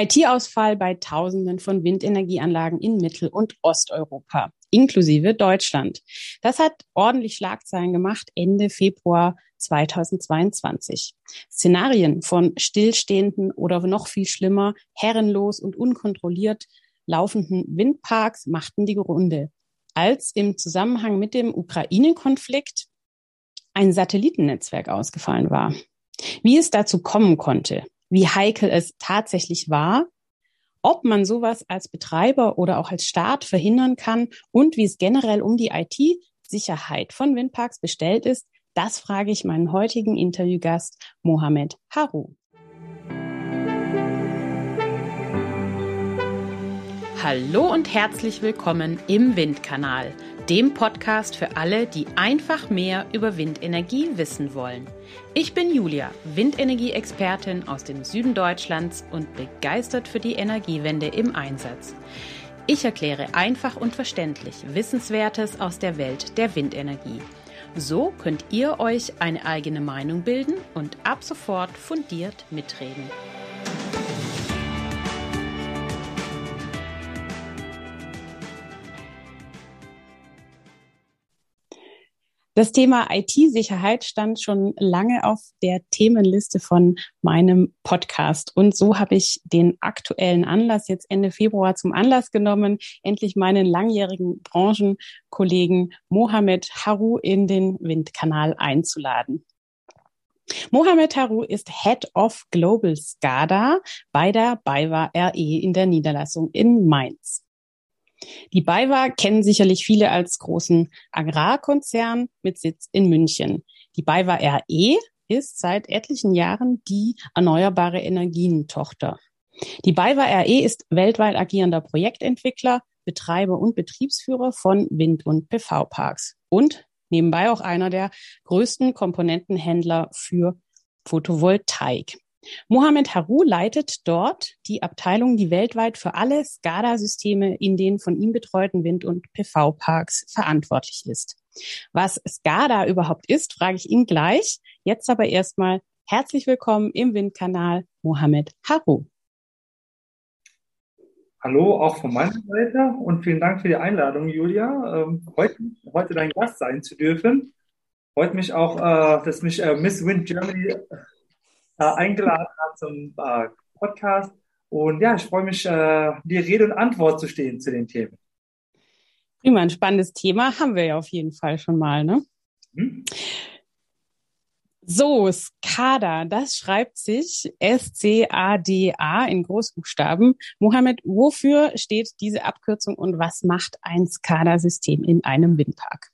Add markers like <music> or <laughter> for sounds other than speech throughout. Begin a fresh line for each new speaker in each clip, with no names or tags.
IT-Ausfall bei Tausenden von Windenergieanlagen in Mittel- und Osteuropa, inklusive Deutschland. Das hat ordentlich Schlagzeilen gemacht Ende Februar 2022. Szenarien von stillstehenden oder noch viel schlimmer, herrenlos und unkontrolliert laufenden Windparks machten die Runde. Als im Zusammenhang mit dem Ukraine-Konflikt ein Satellitennetzwerk ausgefallen war. Wie es dazu kommen konnte, wie heikel es tatsächlich war, ob man sowas als Betreiber oder auch als Staat verhindern kann und wie es generell um die IT-Sicherheit von Windparks bestellt ist, das frage ich meinen heutigen Interviewgast Mohamed Haru. Hallo und herzlich willkommen im Windkanal dem Podcast für alle, die einfach mehr über Windenergie wissen wollen. Ich bin Julia, Windenergie-Expertin aus dem Süden Deutschlands und begeistert für die Energiewende im Einsatz. Ich erkläre einfach und verständlich Wissenswertes aus der Welt der Windenergie. So könnt ihr euch eine eigene Meinung bilden und ab sofort fundiert mitreden. Das Thema IT-Sicherheit stand schon lange auf der Themenliste von meinem Podcast. Und so habe ich den aktuellen Anlass jetzt Ende Februar zum Anlass genommen, endlich meinen langjährigen Branchenkollegen Mohamed Haru in den Windkanal einzuladen. Mohamed Haru ist Head of Global SCADA bei der BayWa RE in der Niederlassung in Mainz. Die BayWa kennen sicherlich viele als großen Agrarkonzern mit Sitz in München. Die BayWa RE ist seit etlichen Jahren die erneuerbare Energien-Tochter. Die BayWa RE ist weltweit agierender Projektentwickler, Betreiber und Betriebsführer von Wind- und PV-Parks und nebenbei auch einer der größten Komponentenhändler für Photovoltaik. Mohamed Haru leitet dort die Abteilung, die weltweit für alle SCADA-Systeme in den von ihm betreuten Wind- und PV-Parks verantwortlich ist. Was SCADA überhaupt ist, frage ich ihn gleich. Jetzt aber erstmal herzlich willkommen im Windkanal, Mohamed Haru.
Hallo, auch von meiner Seite und vielen Dank für die Einladung, Julia, ähm, heute, heute dein Gast sein zu dürfen. Freut mich auch, äh, dass mich äh, Miss Wind Germany äh, eingeladen hat zum äh, Podcast. Und ja, ich freue mich, äh, die Rede und Antwort zu stehen zu den Themen.
Prima, ein spannendes Thema haben wir ja auf jeden Fall schon mal, ne? Hm? So, SCADA, das schreibt sich S-C-A-D-A in Großbuchstaben. Mohammed, wofür steht diese Abkürzung und was macht ein SCADA-System in einem Windpark?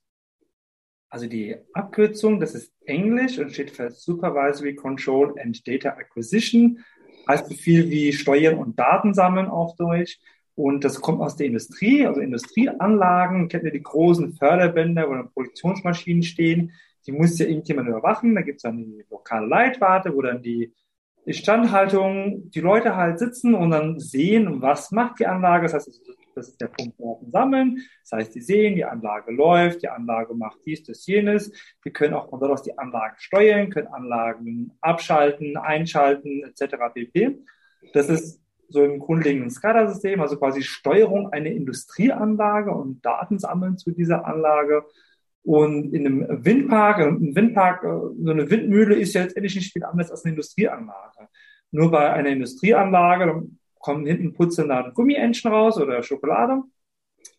Also die Abkürzung, das ist Englisch und steht für Supervisory Control and Data Acquisition. Heißt so viel wie Steuern und Daten sammeln auf Deutsch. Und das kommt aus der Industrie, also Industrieanlagen. Kennt ihr die großen Förderbänder, wo dann Produktionsmaschinen stehen? Die muss ja irgendjemand überwachen. Da gibt es dann die lokale Leitwarte, wo dann die Instandhaltung, die Leute halt sitzen und dann sehen, was macht die Anlage. Das heißt, das ist der Punkt Daten sammeln. Das heißt, Sie sehen, die Anlage läuft, die Anlage macht dies, das, jenes. Wir können auch von dort aus die Anlage steuern, können Anlagen abschalten, einschalten, etc. pp. Das ist so im grundlegenden SCADA-System, also quasi Steuerung einer Industrieanlage und Daten sammeln zu dieser Anlage. Und in einem Windpark, ein Windpark, so eine Windmühle ist ja letztendlich nicht viel anders als eine Industrieanlage. Nur bei einer Industrieanlage, kommen hinten putzen dann Gummientchen raus oder Schokolade.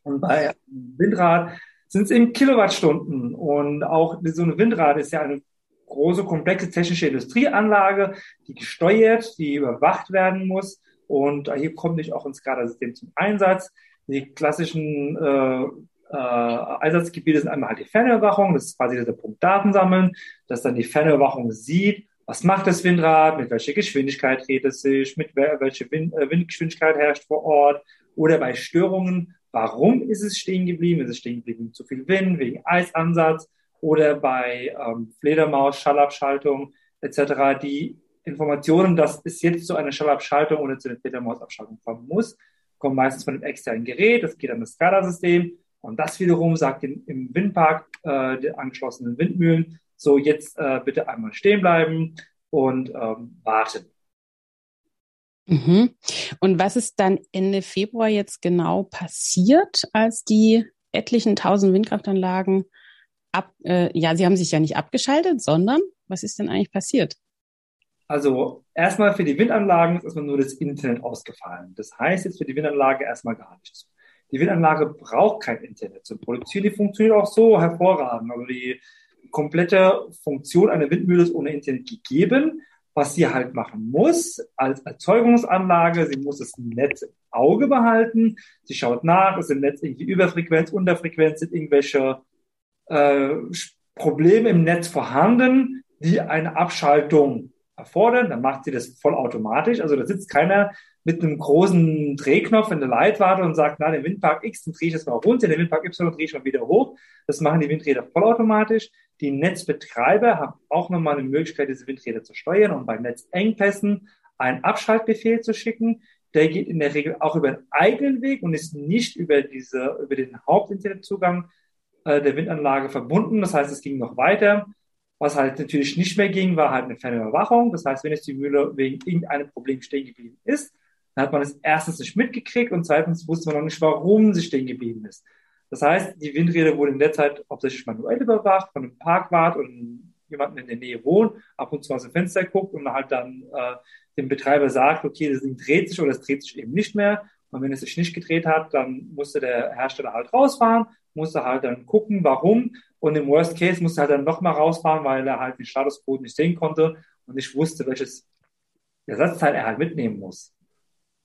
Und bei Windrad sind es eben Kilowattstunden. Und auch so ein Windrad ist ja eine große, komplexe technische Industrieanlage, die gesteuert, die überwacht werden muss. Und hier kommt nicht auch ein SCADA-System zum Einsatz. Die klassischen äh, äh, Einsatzgebiete sind einmal halt die Fernüberwachung, das ist quasi der Punkt Daten sammeln, dass dann die Fernüberwachung sieht, was macht das Windrad, mit welcher Geschwindigkeit dreht es sich, mit welcher Wind, äh, Windgeschwindigkeit herrscht vor Ort? Oder bei Störungen, warum ist es stehen geblieben, ist es stehen geblieben zu viel Wind, wegen Eisansatz? Oder bei ähm, Fledermaus, Schallabschaltung etc. Die Informationen, dass es jetzt zu einer Schallabschaltung oder zu einer Fledermausabschaltung kommen muss, kommen meistens von einem externen Gerät, das geht an das SCADA-System und das wiederum sagt im, im Windpark äh, die angeschlossenen Windmühlen, so jetzt äh, bitte einmal stehen bleiben und ähm, warten.
Mhm. Und was ist dann Ende Februar jetzt genau passiert, als die etlichen tausend Windkraftanlagen ab, äh, ja, sie haben sich ja nicht abgeschaltet, sondern was ist denn eigentlich passiert?
Also erstmal für die Windanlagen ist erstmal nur das Internet ausgefallen. Das heißt jetzt für die Windanlage erstmal gar nichts. Die Windanlage braucht kein Internet zum Produzieren. Die funktioniert auch so hervorragend. Also die komplette Funktion einer Windmühle ist ohne Internet gegeben. Was sie halt machen muss als Erzeugungsanlage, sie muss das Netz im Auge behalten. Sie schaut nach, ist im Netz irgendwie Überfrequenz, Unterfrequenz, sind irgendwelche äh, Probleme im Netz vorhanden, die eine Abschaltung erfordern. Dann macht sie das vollautomatisch. Also da sitzt keiner mit einem großen Drehknopf in der Leitwarte und sagt, na, den Windpark X, den drehe ich jetzt mal runter, den Windpark Y drehe ich mal wieder hoch. Das machen die Windräder vollautomatisch. Die Netzbetreiber haben auch nochmal eine Möglichkeit, diese Windräder zu steuern und bei Netzengpässen einen Abschaltbefehl zu schicken. Der geht in der Regel auch über einen eigenen Weg und ist nicht über diese, über den Hauptinternetzugang äh, der Windanlage verbunden. Das heißt, es ging noch weiter. Was halt natürlich nicht mehr ging, war halt eine Fernüberwachung. Das heißt, wenn jetzt die Mühle wegen irgendeinem Problem stehen geblieben ist, dann hat man es erstens nicht mitgekriegt und zweitens wusste man noch nicht, warum sie stehen geblieben ist. Das heißt, die Windräder wurden in der Zeit hauptsächlich manuell überwacht von einem Parkwart und jemanden in der Nähe wohnt, ab und zu aus dem Fenster guckt und halt dann äh, dem Betreiber sagt, okay, das Ding dreht sich oder es dreht sich eben nicht mehr. Und wenn es sich nicht gedreht hat, dann musste der Hersteller halt rausfahren, musste halt dann gucken, warum. Und im Worst Case musste halt dann nochmal rausfahren, weil er halt den Statuscode nicht sehen konnte und nicht wusste, welches Ersatzteil er halt mitnehmen muss.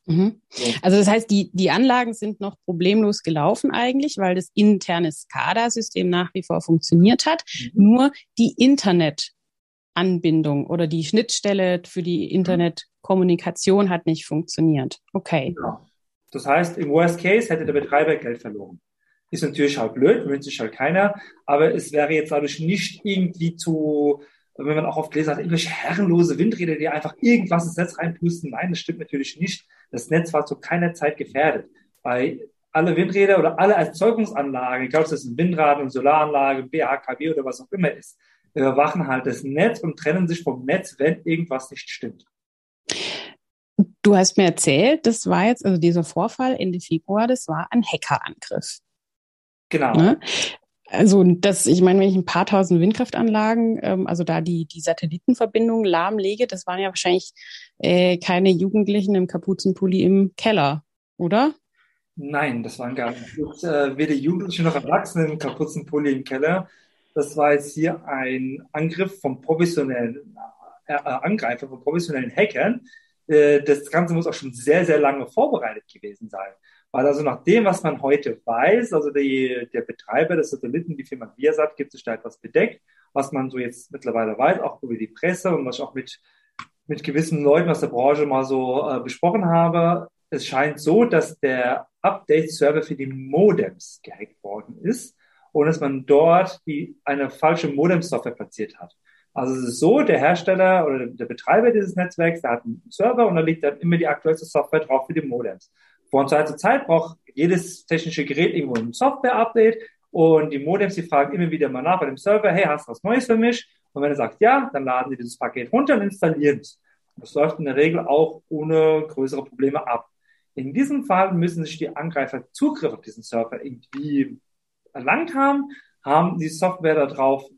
Mhm. Also das heißt, die, die Anlagen sind noch problemlos gelaufen eigentlich, weil das interne SCADA-System nach wie vor funktioniert hat. Mhm. Nur die Internetanbindung oder die Schnittstelle für die Internetkommunikation hat nicht funktioniert. Okay.
Genau. Das heißt, im Worst Case hätte der Betreiber Geld verloren. Ist natürlich halt blöd, wünscht sich halt keiner, aber es wäre jetzt dadurch nicht irgendwie zu wenn man auch oft gelesen hat, irgendwelche herrenlose Windräder, die einfach irgendwas ins Netz reinpusten. Nein, das stimmt natürlich nicht. Das Netz war zu keiner Zeit gefährdet. Bei alle Windräder oder alle Erzeugungsanlagen, egal ob es ein Windrad, eine Solaranlage, BHKW oder was auch immer ist, überwachen halt das Netz und trennen sich vom Netz, wenn irgendwas nicht stimmt.
Du hast mir erzählt, das war jetzt, also dieser Vorfall Ende Februar, das war ein Hackerangriff.
Genau. Ne?
Also das, ich meine, wenn ich ein paar tausend Windkraftanlagen, ähm, also da die, die Satellitenverbindung lahmlege, das waren ja wahrscheinlich äh, keine Jugendlichen im Kapuzenpulli im Keller, oder?
Nein, das waren gar nicht. Und, äh, weder Jugendliche noch Erwachsene im Kapuzenpulli im Keller. Das war jetzt hier ein Angriff von professionellen äh, äh Angreifer, von professionellen Hackern. Äh, das Ganze muss auch schon sehr, sehr lange vorbereitet gewesen sein. Also nach dem, was man heute weiß, also die, der Betreiber des Satelliten, die Firma Viasat, gibt sich da etwas bedeckt, was man so jetzt mittlerweile weiß, auch über die Presse und was ich auch mit, mit gewissen Leuten aus der Branche mal so äh, besprochen habe. Es scheint so, dass der Update-Server für die Modems gehackt worden ist und dass man dort die, eine falsche Modem-Software platziert hat. Also es ist so, der Hersteller oder der Betreiber dieses Netzwerks, der hat einen Server und da liegt dann immer die aktuellste Software drauf für die Modems. Von Zeit zu Zeit braucht jedes technische Gerät irgendwo ein Software-Update und die Modems, die fragen immer wieder mal nach bei dem Server, hey, hast du was Neues für mich? Und wenn er sagt ja, dann laden die dieses Paket runter und installieren es. Das läuft in der Regel auch ohne größere Probleme ab. In diesem Fall müssen sich die Angreifer Zugriff auf diesen Server irgendwie erlangt haben, haben die Software darauf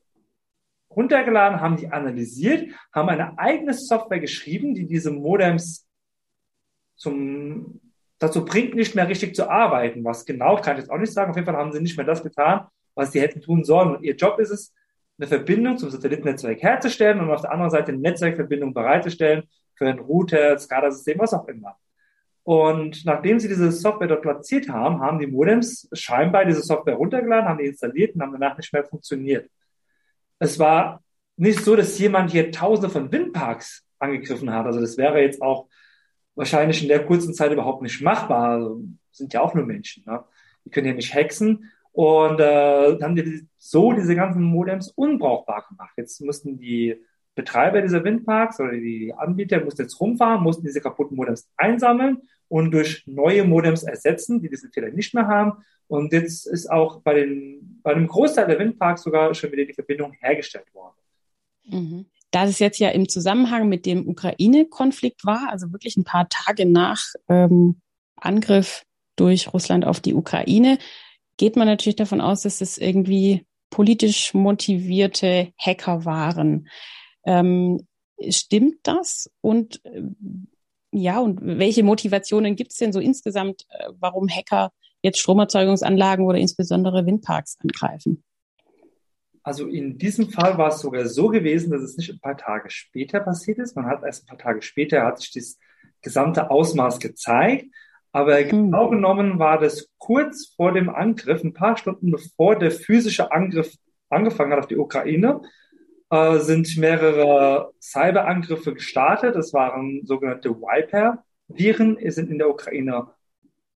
runtergeladen, haben die analysiert, haben eine eigene Software geschrieben, die diese Modems zum dazu bringt, nicht mehr richtig zu arbeiten. Was genau, kann ich jetzt auch nicht sagen. Auf jeden Fall haben sie nicht mehr das getan, was sie hätten tun sollen. Und ihr Job ist es, eine Verbindung zum Satellitennetzwerk herzustellen und auf der anderen Seite eine Netzwerkverbindung bereitzustellen für ein Router, SCADA-System, was auch immer. Und nachdem sie diese Software dort platziert haben, haben die Modems scheinbar diese Software runtergeladen, haben die installiert und haben danach nicht mehr funktioniert. Es war nicht so, dass jemand hier tausende von Windparks angegriffen hat. Also das wäre jetzt auch wahrscheinlich in der kurzen Zeit überhaupt nicht machbar. Also, sind ja auch nur Menschen. Ne? Die können ja nicht hexen. Und äh, haben die so diese ganzen Modems unbrauchbar gemacht. Jetzt mussten die Betreiber dieser Windparks oder die Anbieter mussten jetzt rumfahren, mussten diese kaputten Modems einsammeln und durch neue Modems ersetzen, die diesen Fehler nicht mehr haben. Und jetzt ist auch bei, den, bei einem Großteil der Windparks sogar schon wieder die Verbindung hergestellt worden.
Mhm. Da es jetzt ja im Zusammenhang mit dem Ukraine-Konflikt war, also wirklich ein paar Tage nach ähm, Angriff durch Russland auf die Ukraine, geht man natürlich davon aus, dass es irgendwie politisch motivierte Hacker waren. Ähm, stimmt das? Und äh, ja, und welche Motivationen gibt es denn so insgesamt, äh, warum Hacker jetzt Stromerzeugungsanlagen oder insbesondere Windparks angreifen?
Also in diesem Fall war es sogar so gewesen, dass es nicht ein paar Tage später passiert ist. Man hat erst ein paar Tage später hat sich das gesamte Ausmaß gezeigt. Aber mhm. genau genommen war das kurz vor dem Angriff, ein paar Stunden bevor der physische Angriff angefangen hat auf die Ukraine, äh, sind mehrere Cyberangriffe gestartet. Das waren sogenannte Viper-Viren, sind in der Ukraine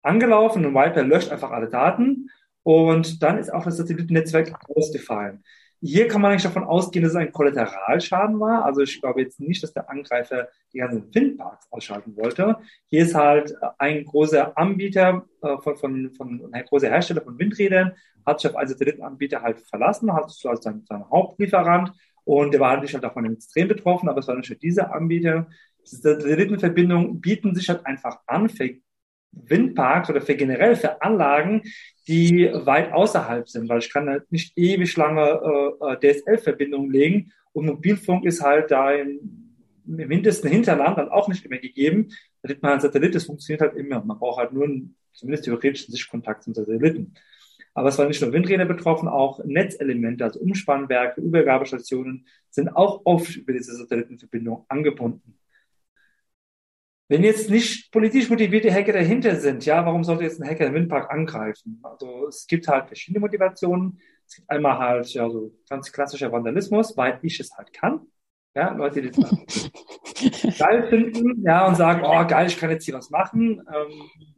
angelaufen und Viper löscht einfach alle Daten. Und dann ist auch das Satellitennetzwerk ausgefallen. Hier kann man eigentlich davon ausgehen, dass es ein Kollateralschaden war. Also ich glaube jetzt nicht, dass der Angreifer die ganzen Windparks ausschalten wollte. Hier ist halt ein großer Anbieter äh, von, von, von ein großer Hersteller von Windrädern, hat sich auf einen Satellitenanbieter halt verlassen, hat sich als sein, sein Hauptlieferant und der war halt nicht halt davon extrem betroffen, aber es war nur dieser Anbieter. Satellitenverbindungen bieten sich halt einfach an Windparks oder für generell für Anlagen, die weit außerhalb sind, weil ich kann halt nicht ewig lange äh, äh DSL-Verbindungen legen und Mobilfunk ist halt da im, im hintersten Hinterland dann auch nicht immer gegeben. Da sieht man, ein Satellit, das funktioniert halt immer. Man braucht halt nur einen, zumindest theoretischen Sichtkontakt zum Satelliten. Aber es waren nicht nur Windräder betroffen, auch Netzelemente, also Umspannwerke, Übergabestationen sind auch oft über diese Satellitenverbindung angebunden. Wenn jetzt nicht politisch motivierte Hacker dahinter sind, ja, warum sollte jetzt ein Hacker einen Windpark angreifen? Also es gibt halt verschiedene Motivationen. Es gibt einmal halt ja so ganz klassischer Vandalismus, weil ich es halt kann. Ja, Leute, die das <laughs> geil finden, ja, und sagen, oh geil, ich kann jetzt hier was machen. Ähm,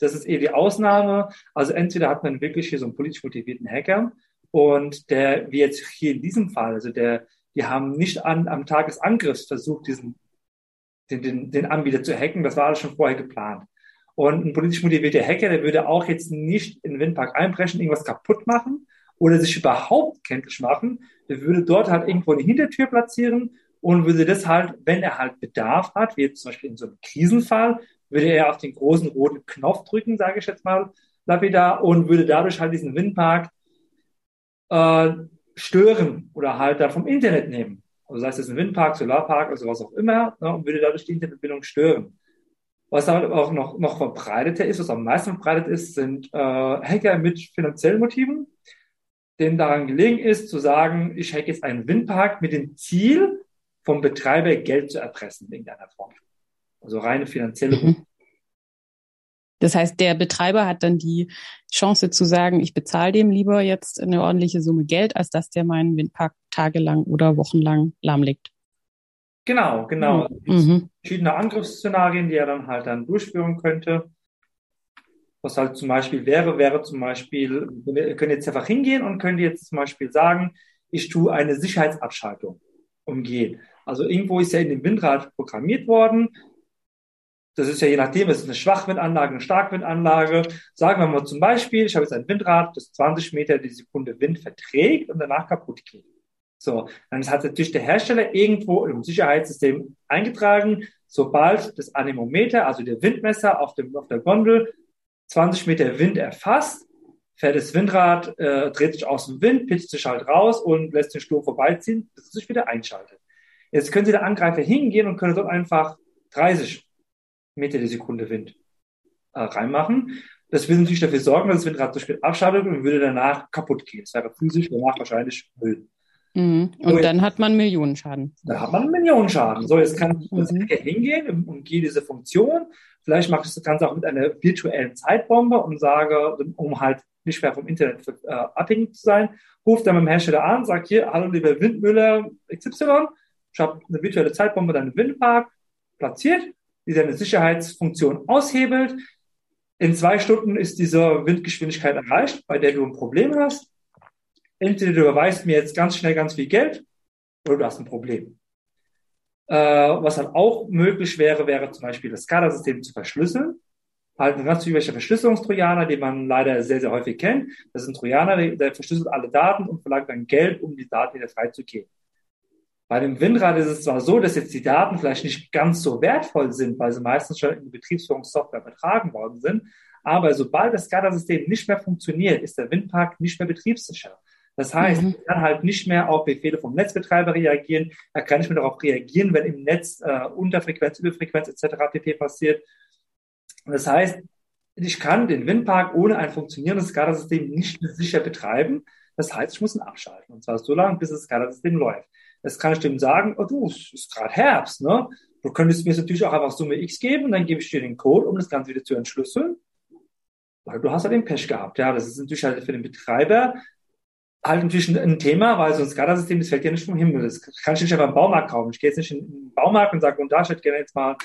das ist eher die Ausnahme. Also entweder hat man wirklich hier so einen politisch motivierten Hacker und der, wie jetzt hier in diesem Fall, also der, die haben nicht an, am Tag des Angriffs versucht, diesen den, den, den Anbieter zu hacken. Das war alles schon vorher geplant. Und ein politisch motivierter Hacker, der würde auch jetzt nicht in den Windpark einbrechen, irgendwas kaputt machen oder sich überhaupt kenntlich machen. Der würde dort halt irgendwo eine Hintertür platzieren und würde das halt, wenn er halt Bedarf hat, wie jetzt zum Beispiel in so einem Krisenfall, würde er auf den großen roten Knopf drücken, sage ich jetzt mal lapidar, und würde dadurch halt diesen Windpark äh, stören oder halt da vom Internet nehmen also sei es ein Windpark, Solarpark, also was auch immer, ne, und würde dadurch die Internetverbindung stören. Was aber auch noch, noch verbreiteter ist, was am meisten verbreitet ist, sind äh, Hacker mit finanziellen Motiven, denen daran gelegen ist, zu sagen, ich hacke jetzt einen Windpark mit dem Ziel, vom Betreiber Geld zu erpressen in irgendeiner Form. Also reine finanzielle mhm.
Das heißt, der Betreiber hat dann die Chance zu sagen, ich bezahle dem lieber jetzt eine ordentliche Summe Geld, als dass der meinen Windpark tagelang oder wochenlang lahmlegt.
Genau, genau. Mhm. Verschiedene Angriffsszenarien, die er dann halt dann durchführen könnte. Was halt zum Beispiel wäre, wäre zum Beispiel, wir können jetzt einfach hingehen und können jetzt zum Beispiel sagen, ich tue eine Sicherheitsabschaltung umgehen. Also irgendwo ist ja in dem Windrad programmiert worden, das ist ja je nachdem, es ist eine Schwachwindanlage, eine Starkwindanlage. Sagen wir mal zum Beispiel, ich habe jetzt ein Windrad, das 20 Meter die Sekunde Wind verträgt und danach kaputt geht. So, dann hat natürlich der Hersteller irgendwo im Sicherheitssystem eingetragen, sobald das Anemometer, also der Windmesser auf, dem, auf der Gondel, 20 Meter Wind erfasst, fährt das Windrad, äh, dreht sich aus dem Wind, pitcht sich halt raus und lässt den Sturm vorbeiziehen, bis es sich wieder einschaltet. Jetzt können Sie der Angreifer hingehen und können dort einfach 30 Meter die Sekunde Wind äh, reinmachen. Das würde natürlich dafür sorgen, dass das Windrad zu spät abschaltet und würde danach kaputt gehen. Das wäre physisch danach wahrscheinlich Müll.
Mhm. Und so, dann hat man Millionenschaden.
Da hat man Millionenschaden. So, jetzt kann ich mhm. hingehen und gehe diese Funktion. Vielleicht mache ich das Ganze auch mit einer virtuellen Zeitbombe und sage, um halt nicht mehr vom Internet äh, abhängig zu sein, ruft dann beim Hersteller an, sagt hier, hallo lieber Windmüller XY, ich habe eine virtuelle Zeitbombe, deinen Windpark platziert die seine Sicherheitsfunktion aushebelt. In zwei Stunden ist diese Windgeschwindigkeit erreicht, bei der du ein Problem hast. Entweder du überweist mir jetzt ganz schnell ganz viel Geld oder du hast ein Problem. Äh, was dann auch möglich wäre, wäre zum Beispiel das SCADA-System zu verschlüsseln. Halt ein ganz typischer Verschlüsselungstrojaner, den man leider sehr, sehr häufig kennt. Das ist ein Trojaner, der, der verschlüsselt alle Daten und verlangt dann Geld, um die Daten wieder freizugeben. Bei dem Windrad ist es zwar so, dass jetzt die Daten vielleicht nicht ganz so wertvoll sind, weil sie meistens schon in die Betriebsführungssoftware übertragen worden sind, aber sobald das SCADA-System nicht mehr funktioniert, ist der Windpark nicht mehr betriebssicher. Das heißt, mhm. er kann halt nicht mehr auf Befehle vom Netzbetreiber reagieren, er kann nicht mehr darauf reagieren, wenn im Netz äh, Unterfrequenz, Überfrequenz etc. pp. passiert. Das heißt, ich kann den Windpark ohne ein funktionierendes SCADA-System nicht mehr sicher betreiben. Das heißt, ich muss ihn abschalten. Und zwar so lange, bis das SCADA-System läuft. Jetzt kann ich dem sagen, oh du, es ist gerade Herbst, ne? Du könntest mir natürlich auch einfach Summe X geben, dann gebe ich dir den Code, um das Ganze wieder zu entschlüsseln. Weil du hast halt den Pech gehabt. Ja, das ist natürlich halt für den Betreiber halt natürlich ein Thema, weil so ein SCADA-System, das fällt ja nicht vom Himmel. Das kann ich nicht einfach im Baumarkt kaufen. Ich gehe jetzt nicht in den Baumarkt und sage, und da, ich hätte gerne jetzt mal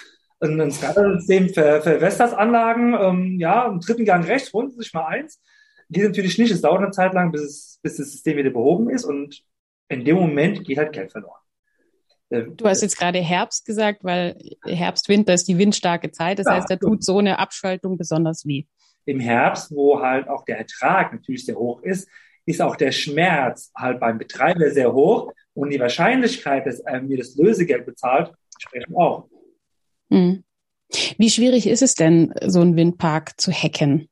ein, ein SCADA-System für, für Vestas-Anlagen, ähm, ja, im dritten Gang rechts, Sie sich mal eins. Geht natürlich nicht. Es dauert eine Zeit lang, bis, es, bis das System wieder behoben ist und in dem Moment geht halt Geld verloren.
Äh, du hast jetzt gerade Herbst gesagt, weil Herbst, Winter ist die windstarke Zeit. Das ja, heißt, da tut so eine Abschaltung besonders weh.
Im Herbst, wo halt auch der Ertrag natürlich sehr hoch ist, ist auch der Schmerz halt beim Betreiber sehr hoch und die Wahrscheinlichkeit, dass er mir das Lösegeld bezahlt, sprechen auch.
Hm. Wie schwierig ist es denn, so einen Windpark zu hacken?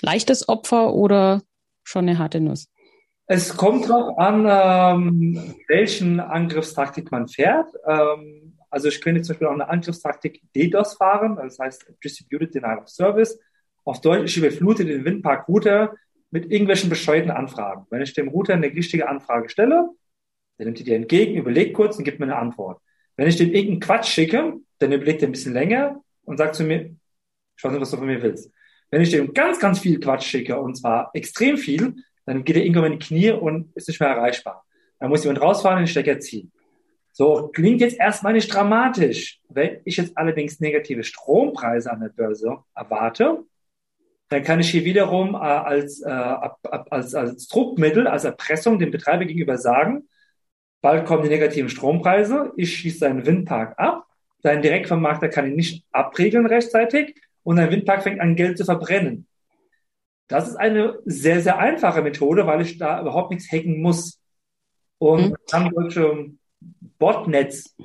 Leichtes Opfer oder schon eine harte Nuss?
Es kommt drauf an, ähm, welchen Angriffstaktik man fährt. Ähm, also ich könnte zum Beispiel auch eine Angriffstaktik DDoS fahren, das heißt Distributed Denial of Service. Auf Deutsch, ich überflute den Windpark-Router mit irgendwelchen bescheuerten Anfragen. Wenn ich dem Router eine richtige Anfrage stelle, dann nimmt er die entgegen, überlegt kurz und gibt mir eine Antwort. Wenn ich dem irgendeinen Quatsch schicke, dann überlegt er ein bisschen länger und sagt zu mir, ich weiß nicht, was du von mir willst. Wenn ich dem ganz, ganz viel Quatsch schicke, und zwar extrem viel, dann geht er irgendwann in die Knie und ist nicht mehr erreichbar. Dann muss jemand rausfahren und den Stecker ziehen. So, klingt jetzt erstmal nicht dramatisch. Wenn ich jetzt allerdings negative Strompreise an der Börse erwarte, dann kann ich hier wiederum äh, als, äh, als, als Druckmittel, als Erpressung dem Betreiber gegenüber sagen, bald kommen die negativen Strompreise, ich schieße seinen Windpark ab, dein Direktvermarkter kann ihn nicht abregeln rechtzeitig und dein Windpark fängt an Geld zu verbrennen. Das ist eine sehr, sehr einfache Methode, weil ich da überhaupt nichts hacken muss. Und mhm. dann solche Botnets,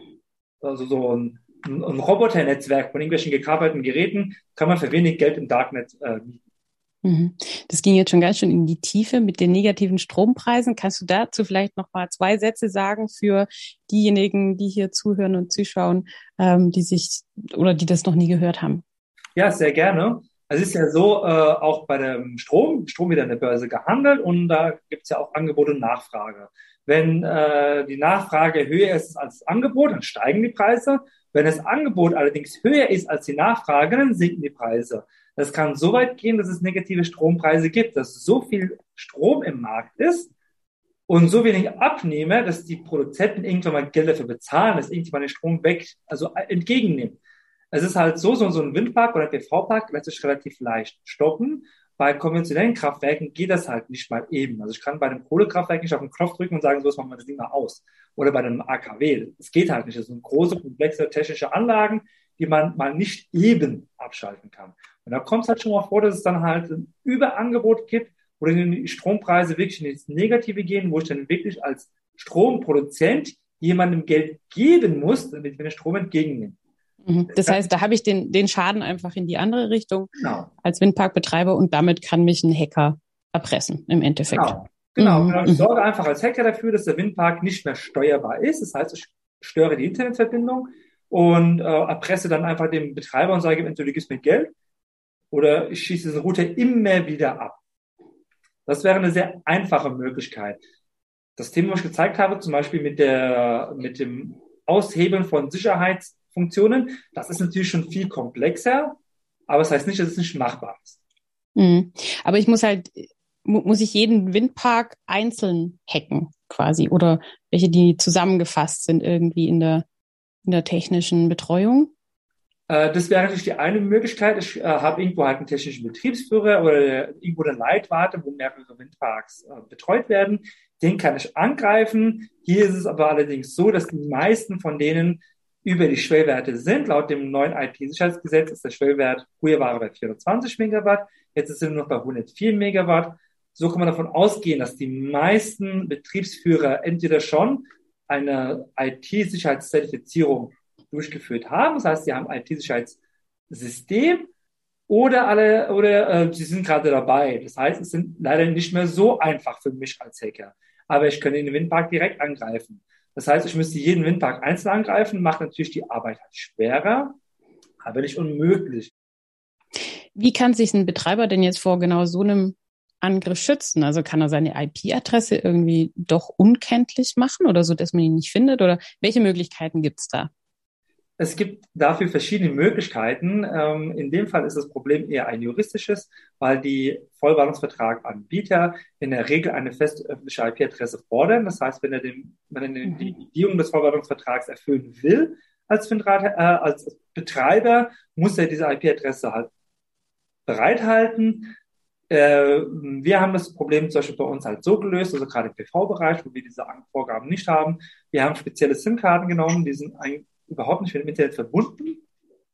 also so ein, ein Roboternetzwerk von irgendwelchen gekabelten Geräten, kann man für wenig Geld im Darknet äh, mieten.
Mhm. Das ging jetzt schon ganz schön in die Tiefe mit den negativen Strompreisen. Kannst du dazu vielleicht noch mal zwei Sätze sagen für diejenigen, die hier zuhören und zuschauen, ähm, die sich oder die das noch nie gehört haben?
Ja, sehr gerne. Es ist ja so, äh, auch bei dem Strom, Strom wird an der Börse gehandelt und da gibt es ja auch Angebot und Nachfrage. Wenn äh, die Nachfrage höher ist als das Angebot, dann steigen die Preise. Wenn das Angebot allerdings höher ist als die Nachfrage, dann sinken die Preise. Das kann so weit gehen, dass es negative Strompreise gibt, dass so viel Strom im Markt ist und so wenig Abnehmer, dass die Produzenten irgendwann mal Geld dafür bezahlen, dass irgendjemand den Strom weg, also entgegennimmt. Es ist halt so, so, so ein Windpark oder PV-Park lässt sich relativ leicht stoppen. Bei konventionellen Kraftwerken geht das halt nicht mal eben. Also ich kann bei einem Kohlekraftwerk nicht auf den Knopf drücken und sagen, so, jetzt machen wir das Ding mal aus. Oder bei einem AKW. Das geht halt nicht. Das sind große, komplexe technische Anlagen, die man mal nicht eben abschalten kann. Und da kommt es halt schon mal vor, dass es dann halt ein Überangebot gibt, wo die Strompreise wirklich ins Negative gehen, wo ich dann wirklich als Stromproduzent jemandem Geld geben muss, damit wir den Strom entgegennehmen.
Mhm. Das heißt, da habe ich den, den Schaden einfach in die andere Richtung genau. als Windparkbetreiber und damit kann mich ein Hacker erpressen im Endeffekt.
Genau, genau. Mhm. Ich mhm. sorge einfach als Hacker dafür, dass der Windpark nicht mehr steuerbar ist. Das heißt, ich störe die Internetverbindung und äh, erpresse dann einfach dem Betreiber und sage, entweder du gibst mir Geld oder ich schieße diesen Router immer wieder ab. Das wäre eine sehr einfache Möglichkeit. Das Thema, was ich gezeigt habe, zum Beispiel mit der, mit dem Aushebeln von Sicherheits Funktionen. Das ist natürlich schon viel komplexer, aber es das heißt nicht, dass es nicht machbar ist.
Mhm. Aber ich muss halt, muss ich jeden Windpark einzeln hacken quasi oder welche, die zusammengefasst sind irgendwie in der, in der technischen Betreuung?
Äh, das wäre natürlich die eine Möglichkeit. Ich äh, habe irgendwo halt einen technischen Betriebsführer oder irgendwo eine Leitwarte, wo mehrere Windparks äh, betreut werden. Den kann ich angreifen. Hier ist es aber allerdings so, dass die meisten von denen über die Schwellwerte sind. Laut dem neuen IT-Sicherheitsgesetz ist der Schwellwert, früher war er bei 420 Megawatt, jetzt ist er nur noch bei 104 Megawatt. So kann man davon ausgehen, dass die meisten Betriebsführer entweder schon eine IT-Sicherheitszertifizierung durchgeführt haben. Das heißt, sie haben IT-Sicherheitssystem oder alle oder äh, sie sind gerade dabei. Das heißt, es sind leider nicht mehr so einfach für mich als Hacker. Aber ich kann den Windpark direkt angreifen. Das heißt, ich müsste jeden Windpark einzeln angreifen, macht natürlich die Arbeit halt schwerer, aber nicht unmöglich.
Wie kann sich ein Betreiber denn jetzt vor genau so einem Angriff schützen? Also kann er seine IP-Adresse irgendwie doch unkenntlich machen oder so, dass man ihn nicht findet? Oder welche Möglichkeiten gibt es da?
Es gibt dafür verschiedene Möglichkeiten. Ähm, in dem Fall ist das Problem eher ein juristisches, weil die Vollwarnungsvertraganbieter in der Regel eine feste öffentliche IP-Adresse fordern. Das heißt, wenn er, den, wenn er die mhm. Bedingungen des Vollwarnungsvertrags erfüllen will als, äh, als Betreiber, muss er diese IP-Adresse halt bereithalten. Äh, wir haben das Problem zum Beispiel bei uns halt so gelöst, also gerade im PV-Bereich, wo wir diese Vorgaben nicht haben. Wir haben spezielle SIM-Karten genommen, die sind überhaupt nicht mit dem Internet verbunden.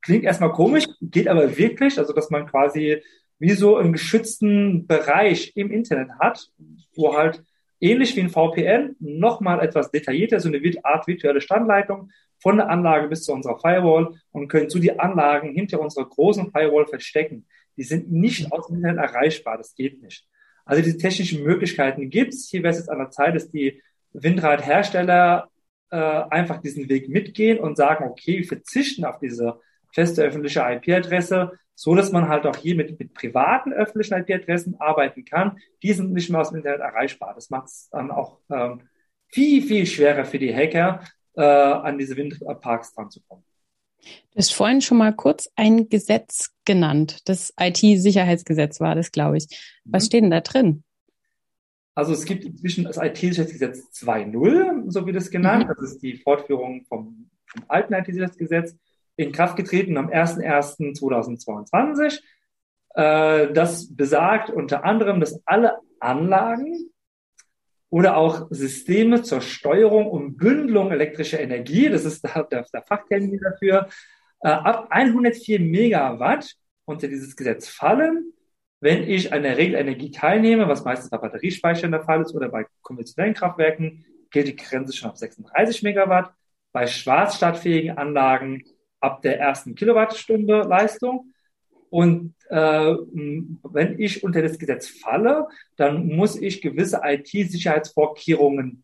Klingt erstmal komisch, geht aber wirklich, also dass man quasi wie so einen geschützten Bereich im Internet hat, wo halt ähnlich wie ein VPN nochmal etwas detaillierter, so eine Art virtuelle Standleitung von der Anlage bis zu unserer Firewall und können zu die Anlagen hinter unserer großen Firewall verstecken. Die sind nicht aus dem Internet erreichbar, das geht nicht. Also diese technischen Möglichkeiten gibt's. Hier wäre es jetzt an der Zeit, dass die Windradhersteller äh, einfach diesen Weg mitgehen und sagen, okay, wir verzichten auf diese feste öffentliche IP-Adresse, so dass man halt auch hier mit, mit privaten öffentlichen IP-Adressen arbeiten kann. Die sind nicht mehr aus dem Internet erreichbar. Das macht es dann auch ähm, viel, viel schwerer für die Hacker, äh, an diese Windparks dran zu kommen.
Du hast vorhin schon mal kurz ein Gesetz genannt. Das IT-Sicherheitsgesetz war das, glaube ich. Was mhm. steht denn da drin?
Also es gibt inzwischen das IT-Sicherheitsgesetz 2.0, so wie das genannt. Mhm. Das ist die Fortführung vom, vom alten IT-Sicherheitsgesetz in Kraft getreten am 01.01.2022. Äh, das besagt unter anderem, dass alle Anlagen oder auch Systeme zur Steuerung und Bündelung elektrischer Energie, das ist der, der, der Fachtermin dafür, äh, ab 104 Megawatt unter dieses Gesetz fallen wenn ich an der Regelenergie teilnehme, was meistens bei Batteriespeichern der Fall ist oder bei konventionellen Kraftwerken, gilt die Grenze schon ab 36 Megawatt. Bei schwarzstartfähigen Anlagen ab der ersten Kilowattstunde Leistung. Und äh, wenn ich unter das Gesetz falle, dann muss ich gewisse IT-Sicherheitsvorkehrungen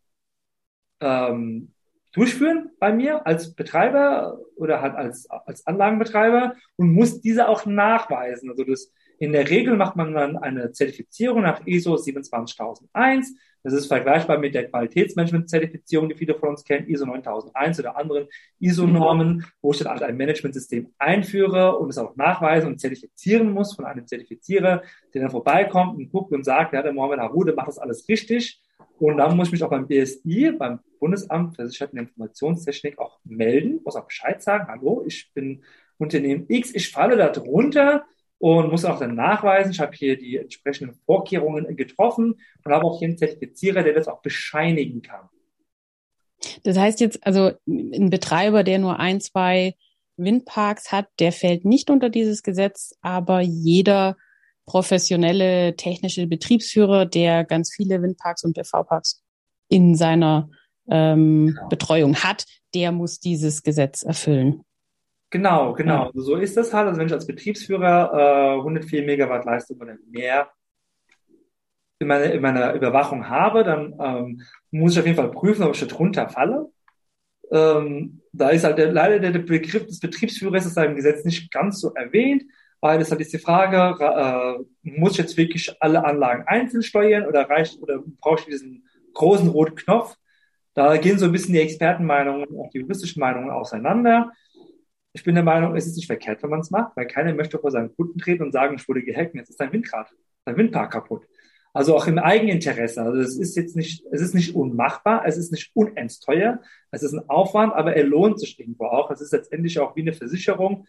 ähm, durchführen bei mir als Betreiber oder halt als, als Anlagenbetreiber und muss diese auch nachweisen. Also das in der Regel macht man dann eine Zertifizierung nach ISO 27001. Das ist vergleichbar mit der Qualitätsmanagement-Zertifizierung, die viele von uns kennen, ISO 9001 oder anderen ISO-Normen, wo ich dann halt ein Managementsystem einführe und es auch nachweisen und zertifizieren muss von einem Zertifizierer, der dann vorbeikommt und guckt und sagt, ja, der Mohammed Harude macht das alles richtig. Und dann muss ich mich auch beim BSI, beim Bundesamt für Sicherheit und Informationstechnik auch melden, muss auch Bescheid sagen, hallo, ich bin Unternehmen X, ich falle da drunter, und muss auch dann nachweisen, ich habe hier die entsprechenden Vorkehrungen getroffen und habe auch hier einen Zertifizierer, der das auch bescheinigen kann.
Das heißt jetzt, also ein Betreiber, der nur ein, zwei Windparks hat, der fällt nicht unter dieses Gesetz, aber jeder professionelle technische Betriebsführer, der ganz viele Windparks und PV-Parks in seiner ähm, genau. Betreuung hat, der muss dieses Gesetz erfüllen.
Genau, genau. Ja. So ist das halt. Also wenn ich als Betriebsführer äh, 104 Megawatt Leistung oder mehr in meiner, in meiner Überwachung habe, dann ähm, muss ich auf jeden Fall prüfen, ob ich da drunter falle. Ähm, da ist halt der, leider der Begriff des Betriebsführers ist im Gesetz nicht ganz so erwähnt, weil es halt ist die Frage, äh, muss ich jetzt wirklich alle Anlagen einzeln steuern oder reicht oder brauche ich diesen großen roten Knopf? Da gehen so ein bisschen die Expertenmeinungen und auch die juristischen Meinungen auseinander. Ich bin der Meinung, es ist nicht verkehrt, wenn man es macht, weil keiner möchte vor seinen Kunden treten und sagen, ich wurde gehackt, jetzt ist dein Windrad, dein Windpark kaputt. Also auch im Eigeninteresse. Also es ist jetzt nicht, es ist nicht unmachbar, es ist nicht unendlich teuer, es ist ein Aufwand, aber er lohnt sich irgendwo auch. Es ist letztendlich auch wie eine Versicherung,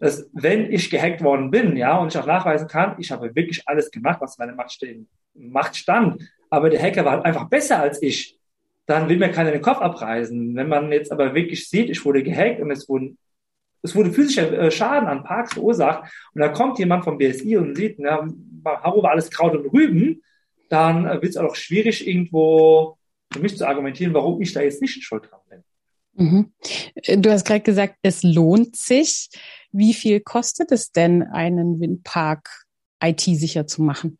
dass wenn ich gehackt worden bin, ja, und ich auch nachweisen kann, ich habe wirklich alles gemacht, was meine Macht, stehen, Macht stand, aber der Hacker war halt einfach besser als ich, dann will mir keiner den Kopf abreißen. Wenn man jetzt aber wirklich sieht, ich wurde gehackt und es wurden es wurde physischer äh, Schaden an Parks verursacht und da kommt jemand vom BSI und sieht, na, Haro war alles Kraut und Rüben, dann äh, wird es auch schwierig, irgendwo für mich zu argumentieren, warum ich da jetzt nicht schuld dran bin.
Mhm. Du hast gerade gesagt, es lohnt sich. Wie viel kostet es denn, einen Windpark IT-sicher zu machen?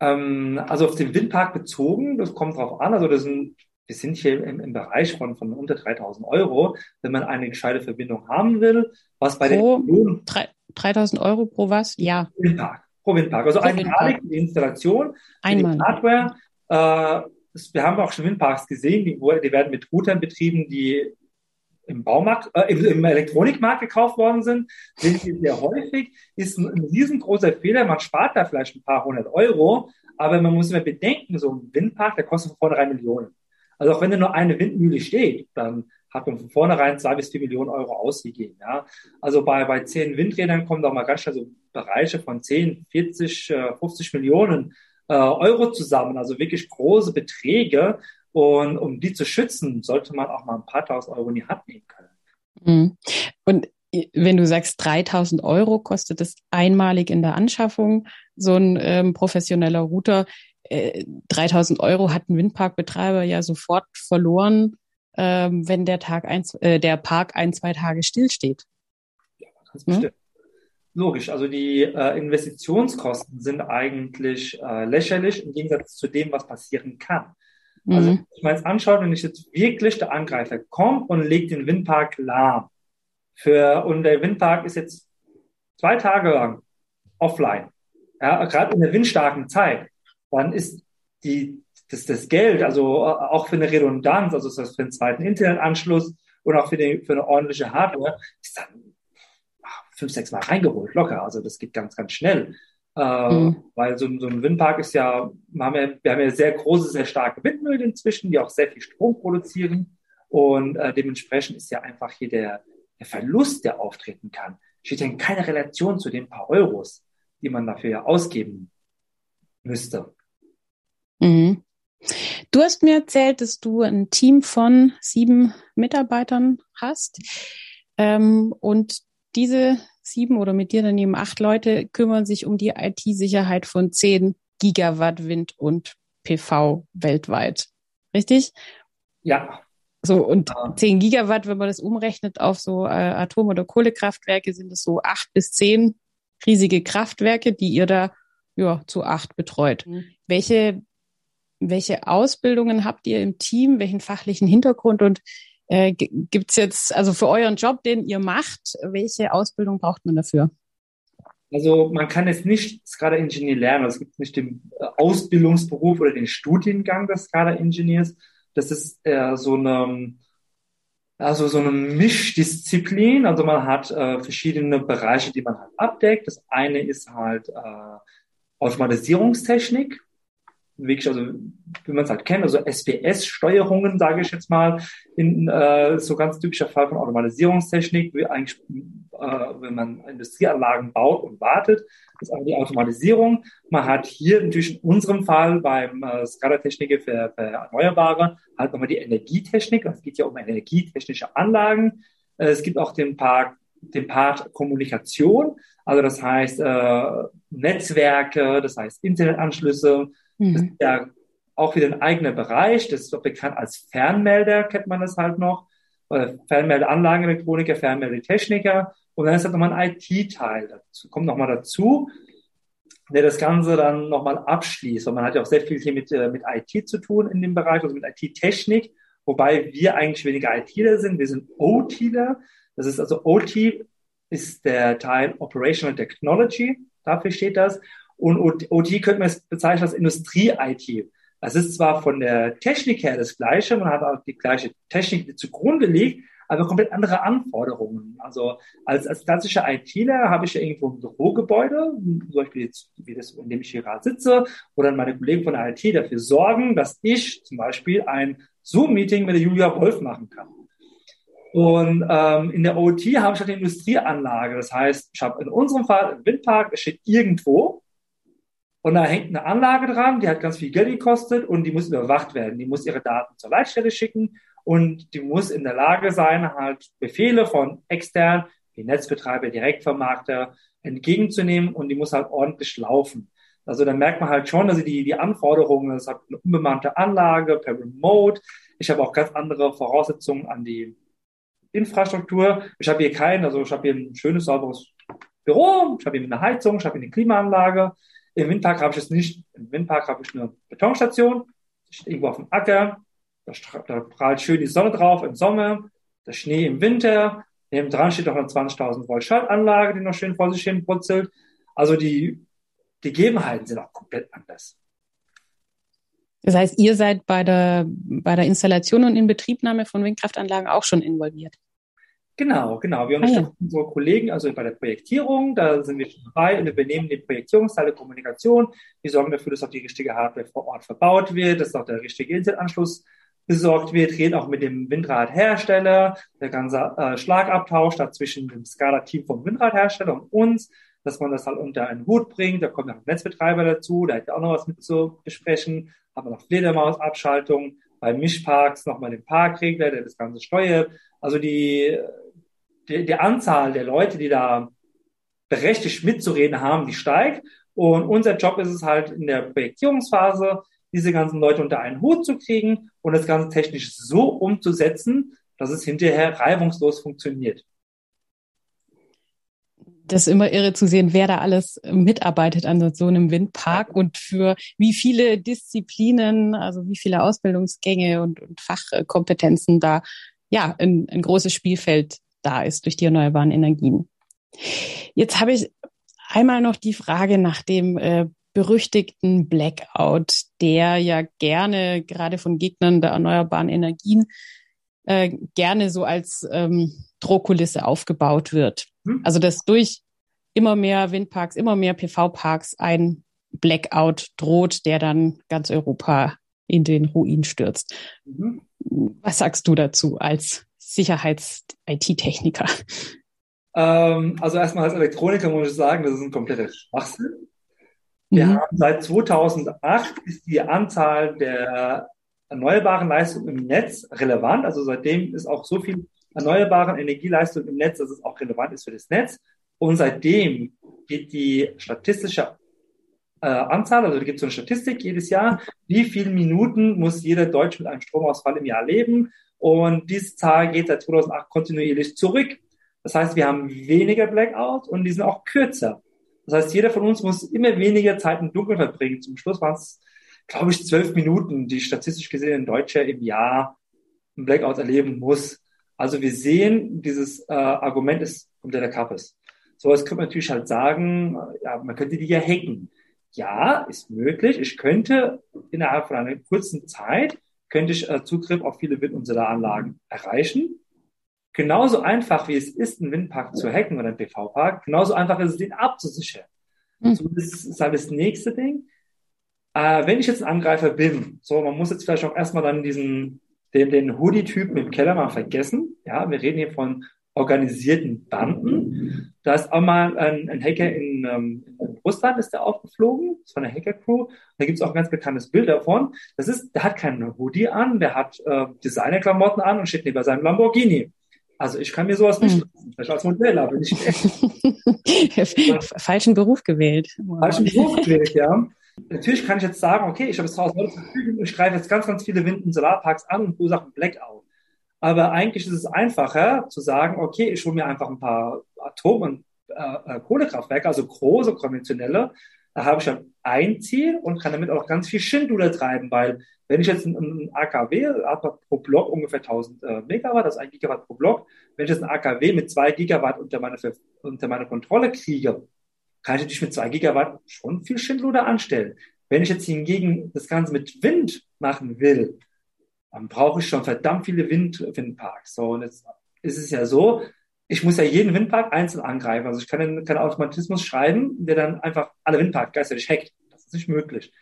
Ähm, also auf den Windpark bezogen, das kommt drauf an. Also das sind, wir sind hier im, im Bereich von, von unter 3000 Euro, wenn man eine gescheite Verbindung haben will. Was bei
pro den 3000 Euro pro was? Ja.
Windpark. Pro Windpark. Also einmalig die Installation,
Einmal.
die Hardware. Äh, wir haben auch schon Windparks gesehen, die, die werden mit Routern betrieben, die im Baumarkt, äh, im, im, Elektronikmarkt gekauft worden sind, sind die sehr häufig, ist ein, ein, riesengroßer Fehler. Man spart da vielleicht ein paar hundert Euro, aber man muss immer bedenken, so ein Windpark, der kostet von vornherein Millionen. Also auch wenn da nur eine Windmühle steht, dann hat man von vornherein zwei bis vier Millionen Euro ausgegeben. Ja. Also bei, bei zehn Windrädern kommen da mal ganz schnell so Bereiche von 10, 40, 50 Millionen äh, Euro zusammen, also wirklich große Beträge. Und um die zu schützen, sollte man auch mal ein paar tausend Euro in die Hand nehmen können.
Mhm. Und wenn du sagst, 3000 Euro kostet es einmalig in der Anschaffung, so ein ähm, professioneller Router. Äh, 3000 Euro hat ein Windparkbetreiber ja sofort verloren, ähm, wenn der, Tag ein, äh, der Park ein, zwei Tage stillsteht.
Ja, ganz bestimmt. Logisch, also die äh, Investitionskosten sind eigentlich äh, lächerlich im Gegensatz zu dem, was passieren kann. Also, mhm. ich meine, anschaut, wenn ich jetzt wirklich der Angreifer kommt und legt den Windpark lahm, für, und der Windpark ist jetzt zwei Tage lang offline, ja, gerade in der windstarken Zeit, dann ist die, das, das Geld, also äh, auch für eine Redundanz, also das heißt für einen zweiten Internetanschluss und auch für, die, für eine ordentliche Hardware, ist dann fünf, sechs Mal reingeholt, locker. Also das geht ganz, ganz schnell. Äh, mhm. Weil so, so, ein Windpark ist ja, wir haben ja, wir haben ja sehr große, sehr starke Windmühlen inzwischen, die auch sehr viel Strom produzieren. Und äh, dementsprechend ist ja einfach hier der, der Verlust, der auftreten kann, steht ja in keiner Relation zu den paar Euros, die man dafür ja ausgeben müsste.
Mhm. Du hast mir erzählt, dass du ein Team von sieben Mitarbeitern hast. Ähm, und diese sieben oder mit dir daneben acht Leute kümmern sich um die IT-Sicherheit von zehn Gigawatt Wind und PV weltweit. Richtig?
Ja.
So, und zehn Gigawatt, wenn man das umrechnet auf so äh, Atom- oder Kohlekraftwerke, sind es so acht bis zehn riesige Kraftwerke, die ihr da ja, zu acht betreut. Mhm. Welche, welche Ausbildungen habt ihr im Team? Welchen fachlichen Hintergrund und äh, Gibt es jetzt, also für euren Job, den ihr macht, welche Ausbildung braucht man dafür?
Also man kann jetzt nicht SCADA-Ingenieur lernen. Also es gibt nicht den äh, Ausbildungsberuf oder den Studiengang des SCADA-Ingenieurs. Das ist eher so eine, also so eine Mischdisziplin. Also man hat äh, verschiedene Bereiche, die man halt abdeckt. Das eine ist halt äh, Automatisierungstechnik wirklich, also wie man es halt kennt, also SPS-Steuerungen, sage ich jetzt mal, in äh, so ganz typischer Fall von Automatisierungstechnik, wie eigentlich, äh, wenn man Industrieanlagen baut und wartet, ist auch die Automatisierung. Man hat hier natürlich in unserem Fall beim äh, SCADA-Techniker für, für Erneuerbare halt nochmal die Energietechnik. Es geht ja um energietechnische Anlagen. Äh, es gibt auch den Part, den Part Kommunikation, also das heißt äh, Netzwerke, das heißt Internetanschlüsse, Mhm. Das ist ja auch wieder ein eigener Bereich. Das ist bekannt als Fernmelder, kennt man das halt noch. Oder Fernmeldeanlagenelektroniker, Fernmeldetechniker. Und dann ist halt nochmal ein IT-Teil dazu. Kommt nochmal dazu, der das Ganze dann nochmal abschließt. Und man hat ja auch sehr viel hier mit, äh, mit IT zu tun in dem Bereich, also mit IT-Technik. Wobei wir eigentlich weniger ITler sind. Wir sind OTler. Das ist also OT ist der Teil Operational Technology. Dafür steht das. Und OT könnte man jetzt bezeichnen als Industrie-IT. Das ist zwar von der Technik her das Gleiche, man hat auch die gleiche Technik zugrunde liegt, aber komplett andere Anforderungen. Also als, als klassischer ITler habe ich ja irgendwo ein Bürogebäude, zum Beispiel jetzt, wie das, in dem ich hier gerade sitze, wo dann meine Kollegen von der IT dafür sorgen, dass ich zum Beispiel ein Zoom-Meeting mit der Julia Wolf machen kann. Und ähm, in der OT habe ich halt eine Industrieanlage. Das heißt, ich habe in unserem Fall einen Windpark, es steht irgendwo, und da hängt eine Anlage dran, die hat ganz viel Geld gekostet und die muss überwacht werden. Die muss ihre Daten zur Leitstelle schicken und die muss in der Lage sein, halt Befehle von extern, wie Netzbetreiber, Direktvermarkter, entgegenzunehmen und die muss halt ordentlich laufen. Also da merkt man halt schon, dass die, die Anforderungen, das hat eine unbemannte Anlage per Remote. Ich habe auch ganz andere Voraussetzungen an die Infrastruktur. Ich habe hier kein, also ich habe hier ein schönes, sauberes Büro, ich habe hier eine Heizung, ich habe hier eine Klimaanlage. Im Windpark habe ich es nicht. Im Windpark habe ich eine Betonstation, steht irgendwo auf dem Acker, da, da prallt schön die Sonne drauf im Sommer, der Schnee im Winter. Neben dran steht noch eine 20.000 Volt Schaltanlage, die noch schön vor sich hin putzelt. Also die Gegebenheiten sind auch komplett anders.
Das heißt, ihr seid bei der, bei der Installation und Inbetriebnahme von Windkraftanlagen auch schon involviert.
Genau, genau. Wir unterstützen ah, ja. unsere Kollegen also bei der Projektierung. Da sind wir schon dabei und wir übernehmen die Projektierungsteil der Kommunikation. Wir sorgen dafür, dass auch die richtige Hardware vor Ort verbaut wird, dass auch der richtige Internetanschluss besorgt wird, reden auch mit dem Windradhersteller, der ganze äh, Schlagabtausch da zwischen dem SCADA-Team vom Windradhersteller und uns, dass man das halt unter einen Hut bringt. Da kommt noch ein Netzbetreiber dazu, da hat auch noch was mit zu besprechen. Haben wir noch Fledermausabschaltung, bei Mischparks nochmal den Parkregler, der das Ganze steuert. Also die die, die Anzahl der Leute, die da berechtigt mitzureden haben, die steigt. Und unser Job ist es halt in der Projektierungsphase, diese ganzen Leute unter einen Hut zu kriegen und das Ganze technisch so umzusetzen, dass es hinterher reibungslos funktioniert.
Das ist immer irre zu sehen, wer da alles mitarbeitet an so einem Windpark und für wie viele Disziplinen, also wie viele Ausbildungsgänge und, und Fachkompetenzen da ja ein, ein großes Spielfeld da ist durch die erneuerbaren Energien. Jetzt habe ich einmal noch die Frage nach dem äh, berüchtigten Blackout, der ja gerne gerade von Gegnern der erneuerbaren Energien äh, gerne so als ähm, Drohkulisse aufgebaut wird. Hm. Also dass durch immer mehr Windparks, immer mehr PV-Parks ein Blackout droht, der dann ganz Europa in den Ruin stürzt. Mhm. Was sagst du dazu als Sicherheits-IT-Techniker?
Ähm, also erstmal als Elektroniker muss ich sagen, das ist ein kompletter Schwachsinn. Wir mhm. haben seit 2008 ist die Anzahl der erneuerbaren Leistungen im Netz relevant. Also seitdem ist auch so viel erneuerbare Energieleistung im Netz, dass es auch relevant ist für das Netz. Und seitdem geht die statistische äh, Anzahl, also da gibt es so eine Statistik jedes Jahr, wie viele Minuten muss jeder Deutsche mit einem Stromausfall im Jahr leben. Und diese Zahl geht seit 2008 kontinuierlich zurück. Das heißt, wir haben weniger Blackout und die sind auch kürzer. Das heißt, jeder von uns muss immer weniger Zeit im Dunkeln verbringen. Zum Schluss waren es, glaube ich, zwölf Minuten, die statistisch gesehen ein Deutscher im Jahr ein Blackout erleben muss. Also wir sehen, dieses äh, Argument ist kompletter Kappes. So, jetzt könnte man natürlich halt sagen, ja, man könnte die ja hacken. Ja, ist möglich. Ich könnte innerhalb von einer kurzen Zeit könnte ich äh, Zugriff auf viele Wind- und Solaranlagen erreichen. Genauso einfach wie es ist, einen Windpark zu hacken oder einen PV-Park, genauso einfach ist es, den abzusichern. Mhm. So, das ist halt das nächste Ding. Äh, wenn ich jetzt ein Angreifer bin, so, man muss jetzt vielleicht auch erstmal dann diesen, den, den Hoodie-Typen im Keller mal vergessen. Ja, wir reden hier von organisierten Banden. Da ist auch mal ein, ein Hacker in, ähm, in Russland ist der aufgeflogen, das war eine Hacker-Crew. Da gibt es auch ein ganz bekanntes Bild davon. Das ist, der hat keinen Hoodie an, der hat äh, Designerklamotten an und steht neben seinem Lamborghini. Also ich kann mir sowas nicht hm. lassen, vielleicht als Modell, aber nicht. <laughs>
Falschen Beruf gewählt.
Wow. Falschen Beruf gewählt, ja. Natürlich kann ich jetzt sagen, okay, ich habe jetzt draußen Leute zur Verfügung, ich greife jetzt ganz, ganz viele Wind- und Solarparks an und verursache einen Blackout. Aber eigentlich ist es einfacher zu sagen, okay, ich hole mir einfach ein paar Atom- und äh, äh, Kohlekraftwerke, also große konventionelle. Da habe ich dann ein Ziel und kann damit auch ganz viel Schindluder treiben, weil wenn ich jetzt ein, AKW pro Block ungefähr 1000 äh, Megawatt, also ein Gigawatt pro Block, wenn ich jetzt ein AKW mit zwei Gigawatt unter meine, unter meine Kontrolle kriege, kann ich natürlich mit zwei Gigawatt schon viel Schindluder anstellen. Wenn ich jetzt hingegen das Ganze mit Wind machen will, dann brauche ich schon verdammt viele Wind, Windparks. So, und jetzt ist es ja so, ich muss ja jeden Windpark einzeln angreifen. Also ich kann keinen Automatismus schreiben, der dann einfach alle Windparks gleichzeitig hackt. Das ist nicht möglich.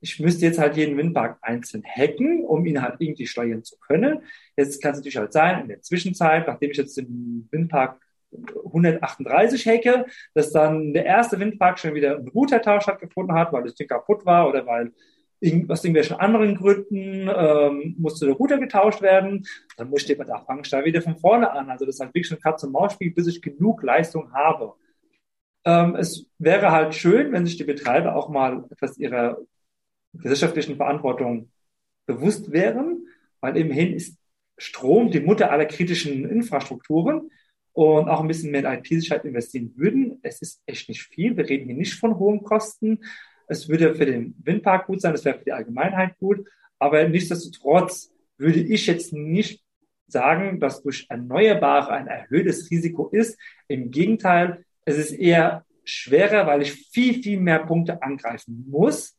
Ich müsste jetzt halt jeden Windpark einzeln hacken, um ihn halt irgendwie steuern zu können. Jetzt kann es natürlich halt sein, in der Zwischenzeit, nachdem ich jetzt den Windpark 138 hacke, dass dann der erste Windpark schon wieder einen Routertausch stattgefunden hat, weil das Ding kaputt war oder weil aus irgendwelchen anderen Gründen ähm, musste der Router getauscht werden, dann muss ich den fange ich da wieder von vorne an. Also das ist halt wirklich ein Katz- und Maus-Spiel, bis ich genug Leistung habe. Ähm, es wäre halt schön, wenn sich die Betreiber auch mal etwas ihrer gesellschaftlichen Verantwortung bewusst wären, weil immerhin ist Strom die Mutter aller kritischen Infrastrukturen und auch ein bisschen mehr in IT-Sicherheit investieren würden. Es ist echt nicht viel. Wir reden hier nicht von hohen Kosten. Es würde für den Windpark gut sein, es wäre für die Allgemeinheit gut. Aber nichtsdestotrotz würde ich jetzt nicht sagen, dass durch Erneuerbare ein erhöhtes Risiko ist. Im Gegenteil, es ist eher schwerer, weil ich viel, viel mehr Punkte angreifen muss,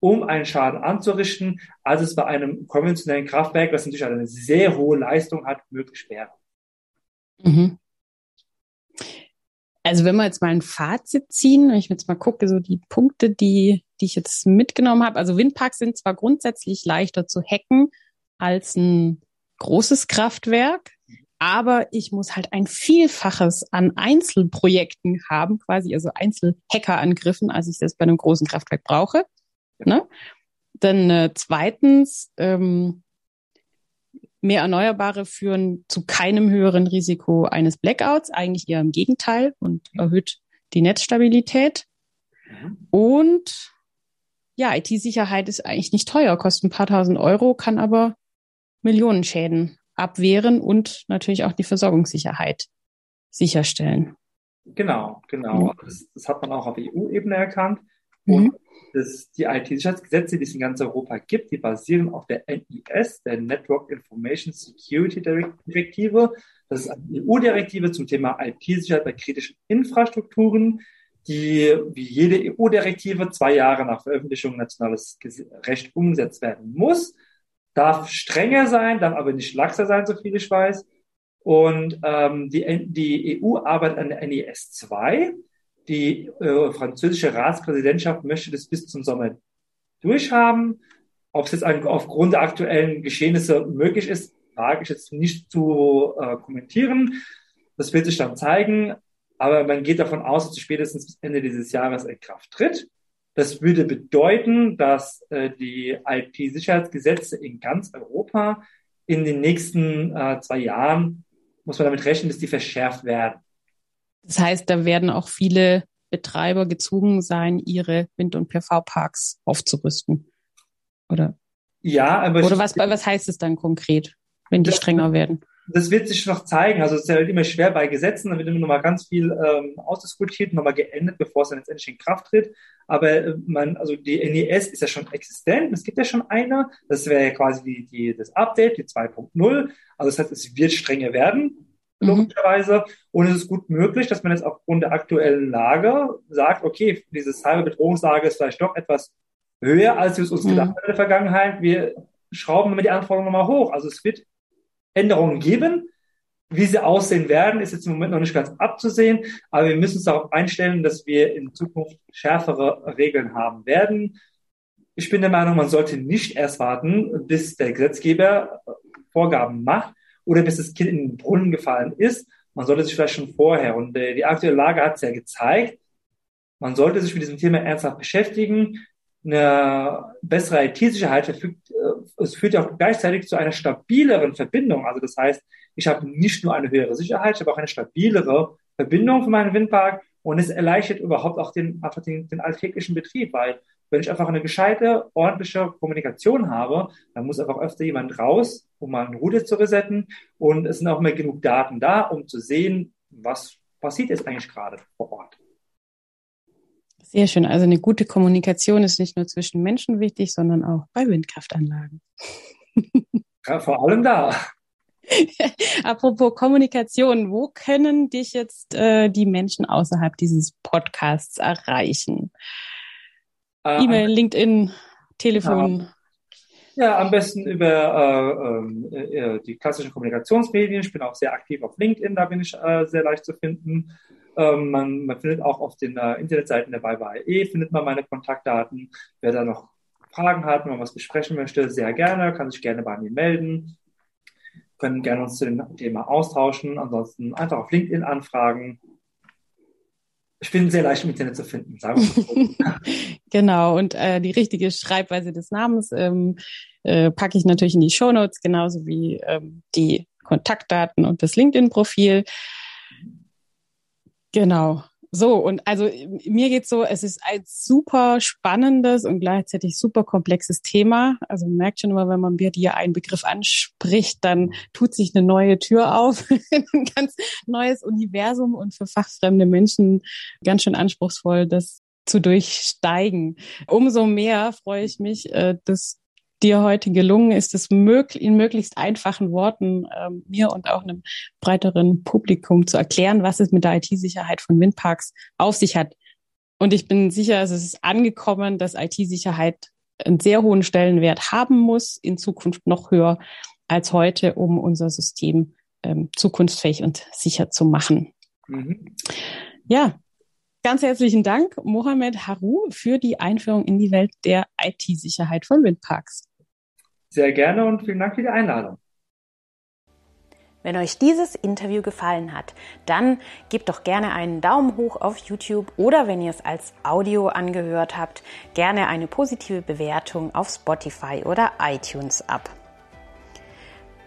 um einen Schaden anzurichten, als es bei einem konventionellen Kraftwerk, das natürlich eine sehr hohe Leistung hat, möglich wäre. Mhm.
Also wenn wir jetzt mal ein Fazit ziehen, wenn ich jetzt mal gucke, so die Punkte, die, die ich jetzt mitgenommen habe. Also Windparks sind zwar grundsätzlich leichter zu hacken als ein großes Kraftwerk, aber ich muss halt ein Vielfaches an Einzelprojekten haben, quasi, also Einzelhackerangriffen, als ich das bei einem großen Kraftwerk brauche. Ne? Dann äh, zweitens, ähm, mehr Erneuerbare führen zu keinem höheren Risiko eines Blackouts, eigentlich eher im Gegenteil und erhöht die Netzstabilität. Mhm. Und ja, IT-Sicherheit ist eigentlich nicht teuer, kostet ein paar tausend Euro, kann aber Millionen Schäden abwehren und natürlich auch die Versorgungssicherheit sicherstellen.
Genau, genau. Mhm. Das, das, hat man auch auf EU-Ebene erkannt. Und mhm. das, die IT-Sicherheitsgesetze, die es in ganz Europa gibt, die basieren auf der NIS, der Network Information Security Direktive. Das ist eine EU-Direktive zum Thema IT-Sicherheit bei kritischen Infrastrukturen, die wie jede EU-Direktive zwei Jahre nach Veröffentlichung nationales Recht umgesetzt werden muss darf strenger sein, darf aber nicht laxer sein, so viel ich weiß. Und ähm, die, die EU arbeitet an der NES 2. Die äh, französische Ratspräsidentschaft möchte das bis zum Sommer durchhaben. Ob es jetzt aufgrund der aktuellen Geschehnisse möglich ist, wage ich jetzt nicht zu äh, kommentieren. Das wird sich dann zeigen. Aber man geht davon aus, dass sie spätestens bis Ende dieses Jahres in Kraft tritt. Das würde bedeuten, dass äh, die IT-Sicherheitsgesetze in ganz Europa in den nächsten äh, zwei Jahren, muss man damit rechnen, dass die verschärft werden.
Das heißt, da werden auch viele Betreiber gezwungen sein, ihre Wind- und PV-Parks aufzurüsten. Oder?
Ja, aber.
Oder was, was heißt es dann konkret, wenn die strenger werden?
das wird sich noch zeigen. Also es ist ja immer schwer bei Gesetzen, da wird immer noch mal ganz viel ähm, ausdiskutiert, noch mal geändert, bevor es dann letztendlich in Kraft tritt. Aber äh, man, also die NES ist ja schon existent. Es gibt ja schon eine. Das wäre ja quasi die, die, das Update, die 2.0. Also das heißt, es wird strenger werden. Logischerweise. Und es ist gut möglich, dass man jetzt aufgrund der aktuellen Lage sagt, okay, diese Cyberbedrohungslage ist vielleicht doch etwas höher, als wir es uns mhm. gedacht haben in der Vergangenheit. Wir schrauben immer die Anforderungen nochmal hoch. Also es wird Änderungen geben. Wie sie aussehen werden, ist jetzt im Moment noch nicht ganz abzusehen, aber wir müssen uns darauf einstellen, dass wir in Zukunft schärfere Regeln haben werden. Ich bin der Meinung, man sollte nicht erst warten, bis der Gesetzgeber Vorgaben macht oder bis das Kind in den Brunnen gefallen ist. Man sollte sich vielleicht schon vorher, und äh, die aktuelle Lage hat es ja gezeigt, man sollte sich mit diesem Thema ernsthaft beschäftigen. Eine bessere IT-Sicherheit verfügt es führt ja auch gleichzeitig zu einer stabileren Verbindung. Also das heißt, ich habe nicht nur eine höhere Sicherheit, ich habe auch eine stabilere Verbindung für meinen Windpark und es erleichtert überhaupt auch den, einfach den, den alltäglichen Betrieb, weil wenn ich einfach eine gescheite, ordentliche Kommunikation habe, dann muss einfach öfter jemand raus, um mal eine Route zu resetten und es sind auch mehr genug Daten da, um zu sehen, was passiert jetzt eigentlich gerade vor Ort.
Sehr schön. Also eine gute Kommunikation ist nicht nur zwischen Menschen wichtig, sondern auch bei Windkraftanlagen.
Ja, vor allem da. <laughs>
Apropos Kommunikation, wo können dich jetzt äh, die Menschen außerhalb dieses Podcasts erreichen? Äh, E-Mail, LinkedIn, Telefon.
Ja. ja, am besten über äh, äh, die klassischen Kommunikationsmedien. Ich bin auch sehr aktiv auf LinkedIn, da bin ich äh, sehr leicht zu finden. Ähm, man, man, findet auch auf den äh, Internetseiten der BayBye findet man meine Kontaktdaten. Wer da noch Fragen hat, wenn man was besprechen möchte, sehr gerne, kann sich gerne bei mir melden. Können gerne uns zu dem Thema austauschen. Ansonsten einfach auf LinkedIn anfragen. Ich bin sehr leicht im Internet zu finden, sagen wir
mal <laughs> genau, und äh, die richtige Schreibweise des Namens ähm, äh, packe ich natürlich in die Show Notes, genauso wie ähm, die Kontaktdaten und das LinkedIn-Profil. Genau. So, und also mir geht's so, es ist ein super spannendes und gleichzeitig super komplexes Thema. Also man merkt schon immer, wenn man dir einen Begriff anspricht, dann tut sich eine neue Tür auf, <laughs> ein ganz neues Universum und für fachfremde Menschen ganz schön anspruchsvoll, das zu durchsteigen. Umso mehr freue ich mich, äh, dass dir heute gelungen ist, es möglich, in möglichst einfachen Worten äh, mir und auch einem breiteren Publikum zu erklären, was es mit der IT-Sicherheit von Windparks auf sich hat. Und ich bin sicher, es ist angekommen, dass IT-Sicherheit einen sehr hohen Stellenwert haben muss, in Zukunft noch höher als heute, um unser System ähm, zukunftsfähig und sicher zu machen. Mhm. Ja, Ganz herzlichen Dank, Mohamed Haru, für die Einführung in die Welt der IT-Sicherheit von Windparks.
Sehr gerne und vielen Dank für die Einladung.
Wenn euch dieses Interview gefallen hat, dann gebt doch gerne einen Daumen hoch auf YouTube oder wenn ihr es als Audio angehört habt, gerne eine positive Bewertung auf Spotify oder iTunes ab.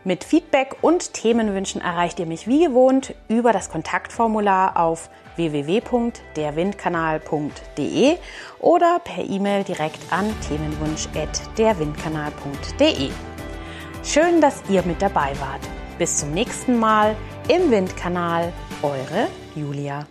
Mit Feedback und Themenwünschen erreicht ihr mich wie gewohnt über das Kontaktformular auf www.derwindkanal.de oder per E-Mail direkt an themenwunsch.derwindkanal.de. Schön, dass ihr mit dabei wart. Bis zum nächsten Mal im Windkanal. Eure Julia.